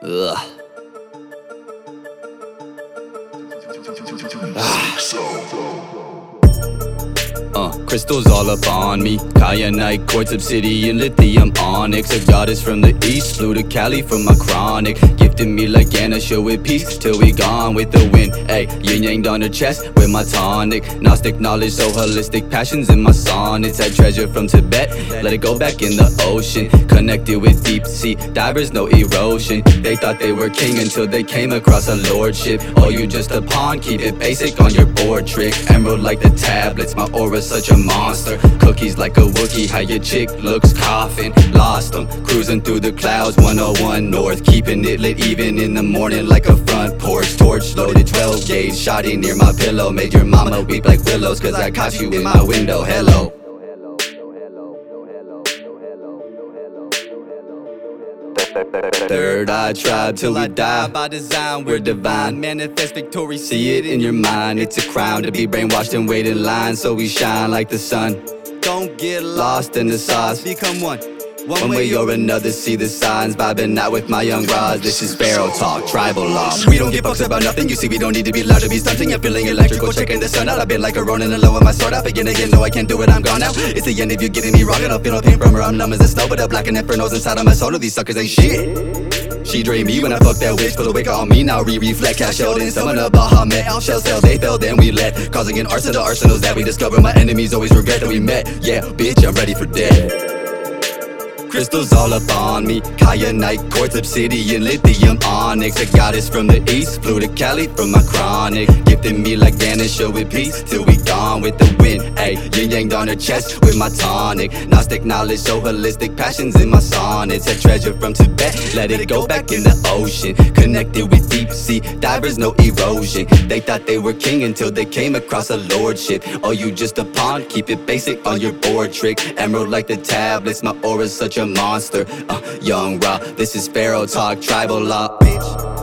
呃啊 Crystals all up on me. Kyanite, quartz, obsidian, lithium, onyx. A goddess from the east flew to Cali for my chronic. Gifted me like Anna, show it peace till we gone with the wind. Ay, yin yang on her chest with my tonic. Gnostic knowledge, so holistic passions in my sonnets. That treasure from Tibet, let it go back in the ocean. Connected with deep sea divers, no erosion. They thought they were king until they came across a lordship. Oh, you just a pawn, keep it basic on your board trick. Emerald like the tablets, my aura's such a monster. Cookies like a Wookie, how your chick looks coughing. Lost them, cruising through the clouds, 101 north. Keeping it lit even in the morning like a front porch. Torch loaded 12 gauge, shotty near my pillow. Made your mama weep like willows, cause I caught you in my window. Hello. Third eye tribe till we die by design. We're divine. Manifest victory, see it in your mind. It's a crown to be brainwashed and wait in line, so we shine like the sun. Don't get lost in the sauce. Become one. One way or another, see the signs. Vibing out with my young bras. This is Pharaoh talk, tribal law. We don't give fucks about nothing. You see, we don't need to be loud to be stunting. I'm feeling electrical, checking the sun out. I've been like a Ronin alone with my sword out. Begin again, no, I can't do it. I'm gone now. It's the end if you're getting me wrong. I don't feel no pain from her. I'm numb as the snow, but the black and infernos inside of my soul. These suckers ain't shit. She drained me when I fucked that witch, put a wake on me. Now re reflect, cash out in summon a Bahamut. Shell cell, they fell, then we let. Causing an arson to arsenals that we discover. My enemies always regret that we met. Yeah, bitch, I'm ready for death. Crystals all up on me. Kyanite, quartz, obsidian, lithium, onyx. A goddess from the east flew to Cali from my chronic. Gifted me like Anna, show it peace till we gone with the wind. Ayy, yin yang on her chest with my tonic. Gnostic knowledge, so holistic passions in my sonnets. A treasure from Tibet, let it go back in the ocean. Connected with deep sea divers, no erosion. They thought they were king until they came across a lordship. Oh, you just a pawn, keep it basic on your board trick. Emerald like the tablets, my aura's such a monster. Uh, young raw, this is Pharaoh talk, tribal law. Bitch.